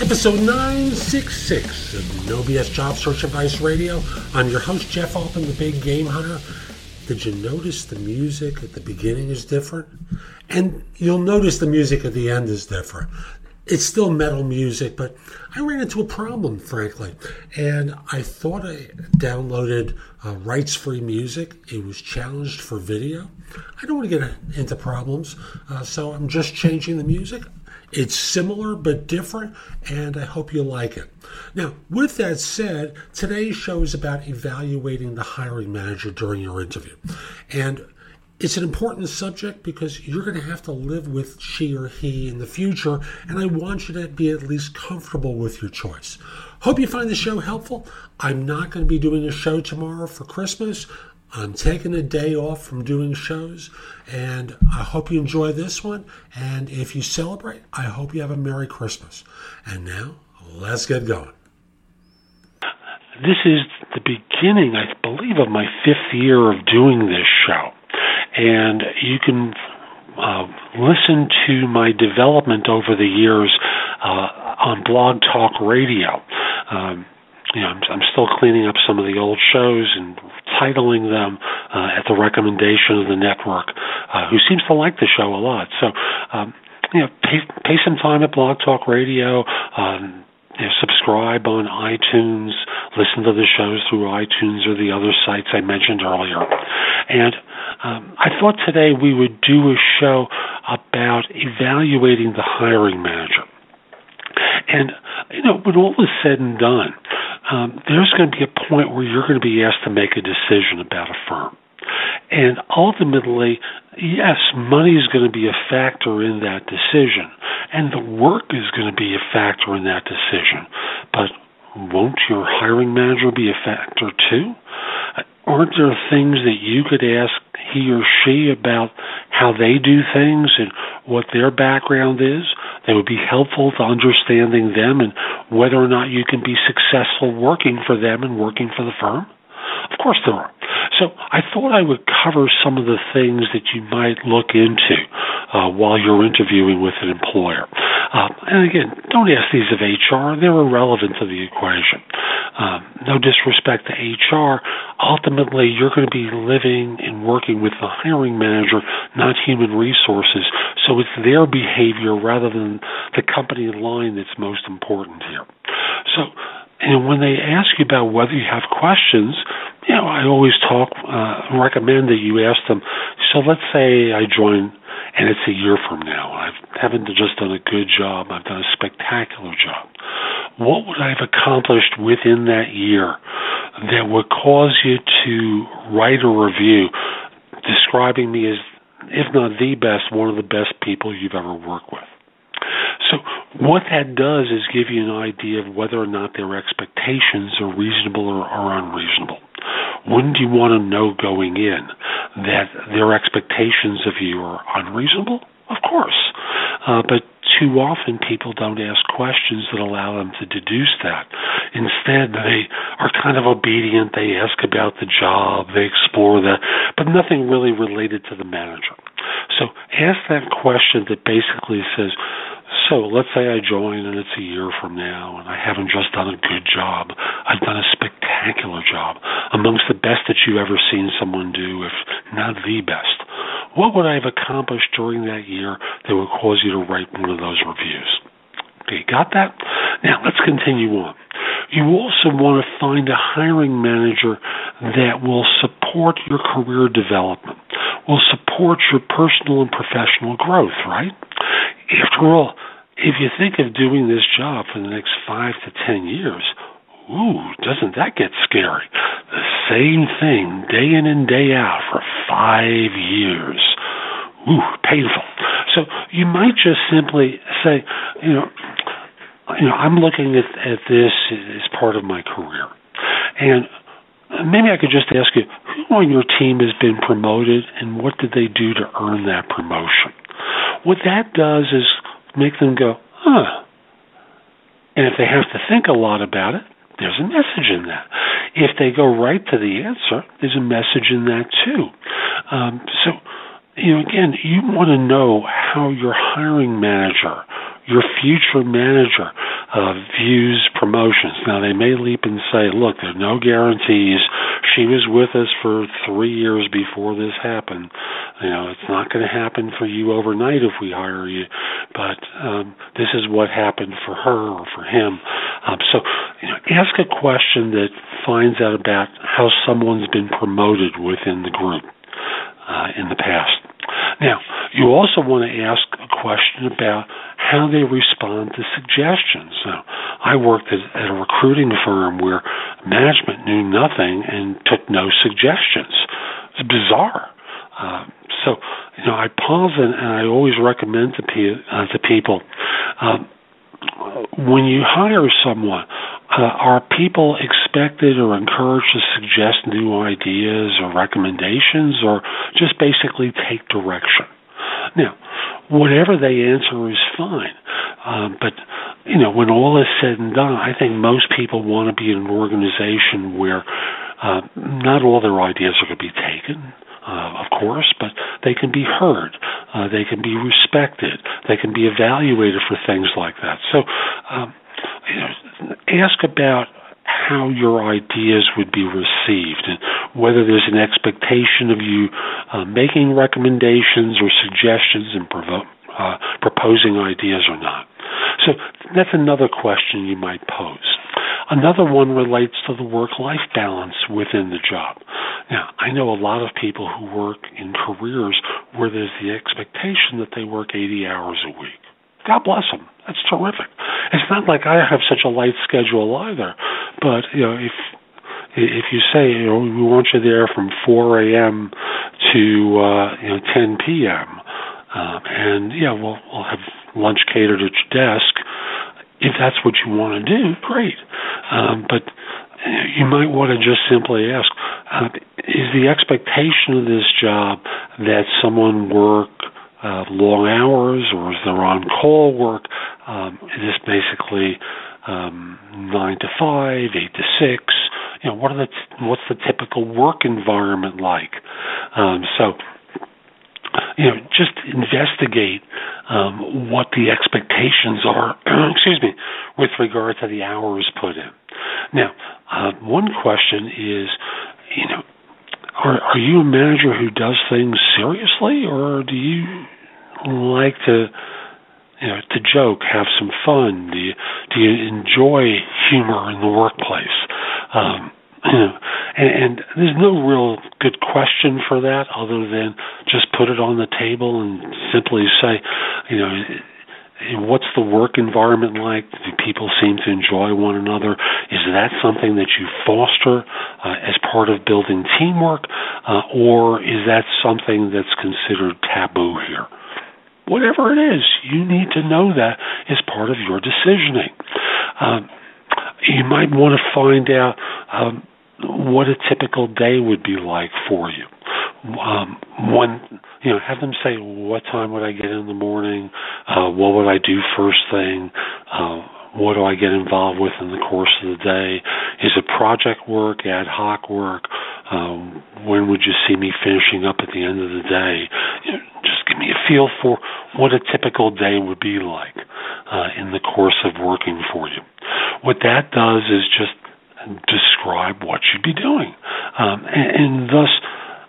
Episode 966 of No BS Job Search Advice Radio. I'm your host, Jeff Altman, the Big Game Hunter. Did you notice the music at the beginning is different? And you'll notice the music at the end is different. It's still metal music, but I ran into a problem, frankly. And I thought I downloaded uh, rights free music. It was challenged for video. I don't want to get into problems, uh, so I'm just changing the music. It's similar but different, and I hope you like it. Now, with that said, today's show is about evaluating the hiring manager during your interview. And it's an important subject because you're going to have to live with she or he in the future, and I want you to be at least comfortable with your choice. Hope you find the show helpful. I'm not going to be doing a show tomorrow for Christmas. I'm taking a day off from doing shows, and I hope you enjoy this one. And if you celebrate, I hope you have a Merry Christmas. And now, let's get going. This is the beginning, I believe, of my fifth year of doing this show. And you can uh, listen to my development over the years uh, on Blog Talk Radio. Um, you know, I'm, I'm still cleaning up some of the old shows and titling them uh, at the recommendation of the network, uh, who seems to like the show a lot. So, um, you know, pay, pay some time at Blog Talk Radio. Um, you know, subscribe on iTunes, listen to the shows through iTunes or the other sites I mentioned earlier. And um, I thought today we would do a show about evaluating the hiring manager. And, you know, when all is said and done, um, there's going to be a point where you're going to be asked to make a decision about a firm. And ultimately, yes, money is going to be a factor in that decision, and the work is going to be a factor in that decision. But won't your hiring manager be a factor too? Aren't there things that you could ask he or she about how they do things and what their background is? that would be helpful to understanding them and whether or not you can be successful working for them and working for the firm? Of course there are. So I thought I would cover some of the things that you might look into uh, while you're interviewing with an employer. Uh, and again, don't ask these of HR; they're irrelevant to the equation. Um, no disrespect to HR. Ultimately, you're going to be living and working with the hiring manager, not human resources. So it's their behavior rather than the company line that's most important here. So and when they ask you about whether you have questions, you know, I always talk, uh, recommend that you ask them. So let's say I join, and it's a year from now. I haven't just done a good job. I've done a spectacular job. What would I have accomplished within that year that would cause you to write a review describing me as, if not the best, one of the best people you've ever worked with? So what that does is give you an idea of whether or not their expectations are reasonable or unreasonable. Wouldn't you want to know going in that their expectations of you are unreasonable? Of course. Uh, but too often people don't ask questions that allow them to deduce that. Instead, they are kind of obedient. They ask about the job, they explore that, but nothing really related to the manager. So ask that question that basically says, so let's say I join and it's a year from now and I haven't just done a good job. I've done a spectacular job, amongst the best that you've ever seen someone do, if not the best. What would I have accomplished during that year that would cause you to write one of those reviews? Okay, got that? Now let's continue on. You also want to find a hiring manager that will support your career development, will support your personal and professional growth, right? After all, if you think of doing this job for the next five to ten years, ooh, doesn't that get scary? The same thing day in and day out for five years. Ooh, painful. So you might just simply say, you know, you know, I'm looking at, at this as part of my career. And maybe I could just ask you, who on your team has been promoted and what did they do to earn that promotion? What that does is make them go, huh. And if they have to think a lot about it, there's a message in that. If they go right to the answer, there's a message in that too. Um, so, you know, again, you want to know how your hiring manager your future manager uh, views promotions. Now, they may leap and say, look, there are no guarantees. She was with us for three years before this happened. You know, it's not going to happen for you overnight if we hire you, but um, this is what happened for her or for him. Um, so, you know, ask a question that finds out about how someone's been promoted within the group uh, in the past. Now, you also want to ask a question about how they respond to suggestions. So I worked at, at a recruiting firm where management knew nothing and took no suggestions. It's bizarre. Uh, so, you know, I pause and, and I always recommend to, pe- uh, to people um, when you hire someone, uh, are people expected or encouraged to suggest new ideas or recommendations or just basically take direction? Now, whatever they answer is fine. Um, but you know, when all is said and done, I think most people want to be in an organization where uh, not all their ideas are going to be taken, uh, of course, but they can be heard, uh, they can be respected, they can be evaluated for things like that. So, um, you know, ask about how your ideas would be received and whether there's an expectation of you uh, making recommendations or suggestions and provo- uh, proposing ideas or not. So that's another question you might pose. Another one relates to the work life balance within the job. Now, I know a lot of people who work in careers where there's the expectation that they work 80 hours a week. God bless them. That's terrific. It's not like I have such a light schedule either, but you know, if if you say you know we want you there from 4 a.m. to uh, you know 10 p.m. Um, and yeah, we'll we'll have lunch catered at your desk. If that's what you want to do, great. Um, but you might want to just simply ask: uh, Is the expectation of this job that someone work uh, long hours, or is there on-call work? Um, is this basically um, nine to five, eight to six? You know, what are the t- what's the typical work environment like? Um, so, you know, just investigate um, what the expectations are. excuse me, with regard to the hours put in. Now, uh, one question is, you know, are, are you a manager who does things seriously, or do you like to you know to joke, have some fun? Do you do you enjoy humor in the workplace? Um, and, and there's no real good question for that other than just put it on the table and simply say, you know, what's the work environment like? Do people seem to enjoy one another? Is that something that you foster uh, as part of building teamwork, uh, or is that something that's considered taboo here? whatever it is, you need to know that as part of your decisioning. Um, you might want to find out um, what a typical day would be like for you. Um, when you know, have them say, "What time would I get in the morning? Uh, what would I do first thing? Uh, what do I get involved with in the course of the day? Is it project work, ad hoc work? Um, when would you see me finishing up at the end of the day? You know, just give me a feel for what a typical day would be like uh, in the course of working for you. What that does is just describe what you'd be doing, um, and, and thus.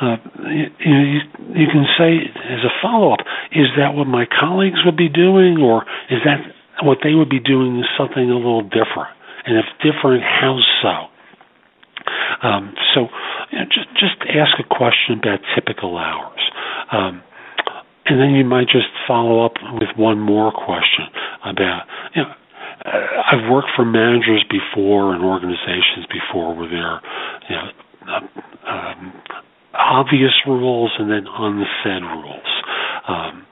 Uh, you, you, you can say as a follow-up, is that what my colleagues would be doing, or is that what they would be doing is something a little different. And if different, how so? Um, so you know, just just ask a question about typical hours. Um, and then you might just follow up with one more question about, you know, I've worked for managers before and organizations before where there are you know, obvious rules and then unsaid rules. Um,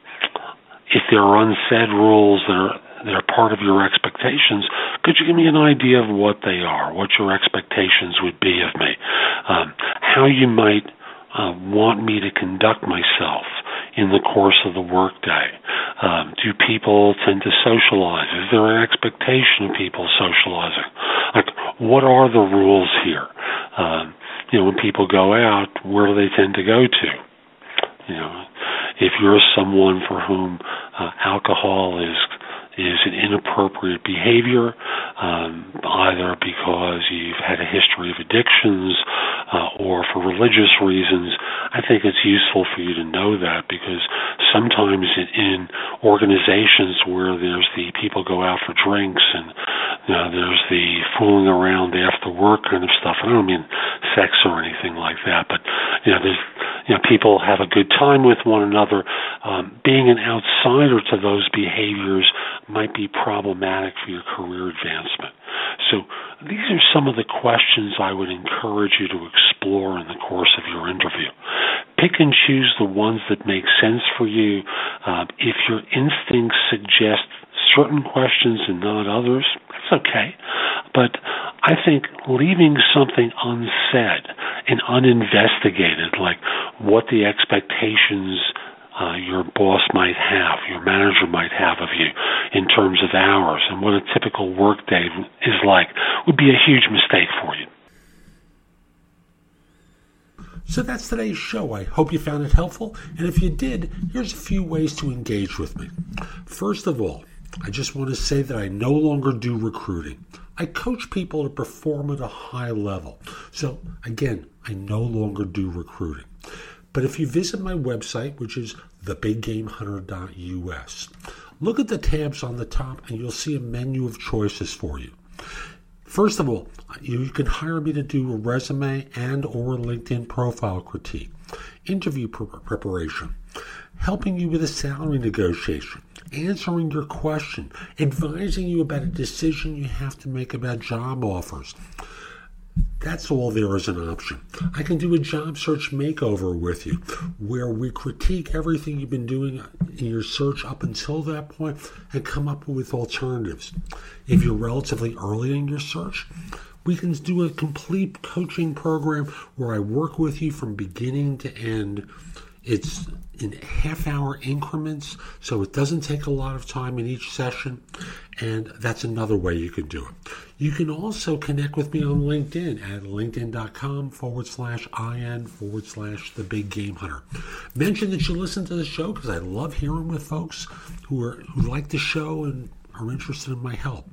if there are unsaid rules that are that are part of your expectations, could you give me an idea of what they are, what your expectations would be of me, um, how you might uh, want me to conduct myself in the course of the workday? Um, do people tend to socialize? Is there an expectation of people socializing? Like, what are the rules here? Um, you know, when people go out, where do they tend to go to? You know, if you're someone for whom uh, alcohol is is an inappropriate behavior, um, either because you've had a history of addictions uh, or for religious reasons, I think it's useful for you to know that because sometimes in, in organizations where there's the people go out for drinks and you know, there's the fooling around after work kind of stuff. I don't mean sex or anything like that, but you know, there's you know, people have a good time with one another. Um, being an outsider to those behaviors might be problematic for your career advancement. So these are some of the questions I would encourage you to explore in the course of your interview. Pick and choose the ones that make sense for you. Uh, if your instincts suggest certain questions and not others, that's okay. But I think leaving something unsaid and uninvestigated, like what the expectations uh, your boss might have, your manager might have of you in terms of hours and what a typical workday is like, would be a huge mistake for you. So that's today's show. I hope you found it helpful. And if you did, here's a few ways to engage with me. First of all, I just want to say that I no longer do recruiting. I coach people to perform at a high level. So, again, I no longer do recruiting. But if you visit my website, which is thebiggamehunter.us, look at the tabs on the top and you'll see a menu of choices for you. First of all, you can hire me to do a resume and or LinkedIn profile critique, interview preparation, helping you with a salary negotiation, answering your question, advising you about a decision you have to make about job offers. That's all there is an option. I can do a job search makeover with you where we critique everything you've been doing in your search up until that point and come up with alternatives. If you're relatively early in your search, we can do a complete coaching program where I work with you from beginning to end. It's in half hour increments, so it doesn't take a lot of time in each session, and that's another way you can do it. You can also connect with me on LinkedIn at linkedin.com forward slash IN forward slash the big game hunter. Mention that you listen to the show because I love hearing with folks who are who like the show and are interested in my help.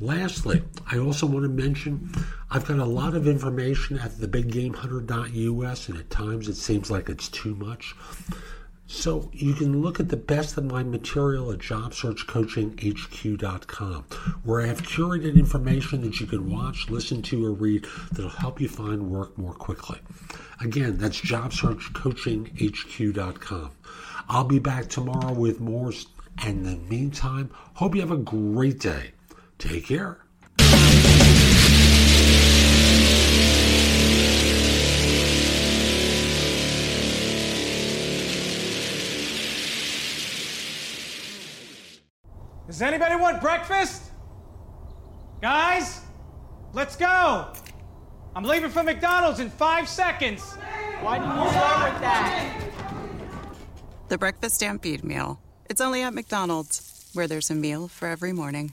Lastly, I also want to mention I've got a lot of information at thebiggamehunter.us, and at times it seems like it's too much. So you can look at the best of my material at jobsearchcoachinghq.com, where I have curated information that you can watch, listen to, or read that'll help you find work more quickly. Again, that's jobsearchcoachinghq.com. I'll be back tomorrow with more. And in the meantime, hope you have a great day. Take care. Does anybody want breakfast? Guys, let's go. I'm leaving for McDonald's in five seconds. Why didn't you start with that? The Breakfast Stampede Meal. It's only at McDonald's, where there's a meal for every morning.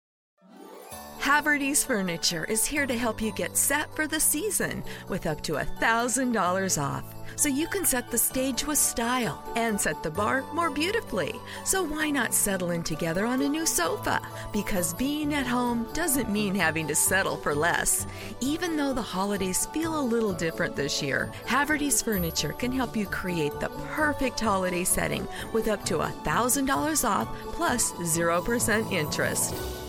Haverty's Furniture is here to help you get set for the season with up to $1,000 off. So you can set the stage with style and set the bar more beautifully. So why not settle in together on a new sofa? Because being at home doesn't mean having to settle for less. Even though the holidays feel a little different this year, Haverty's Furniture can help you create the perfect holiday setting with up to $1,000 off plus 0% interest.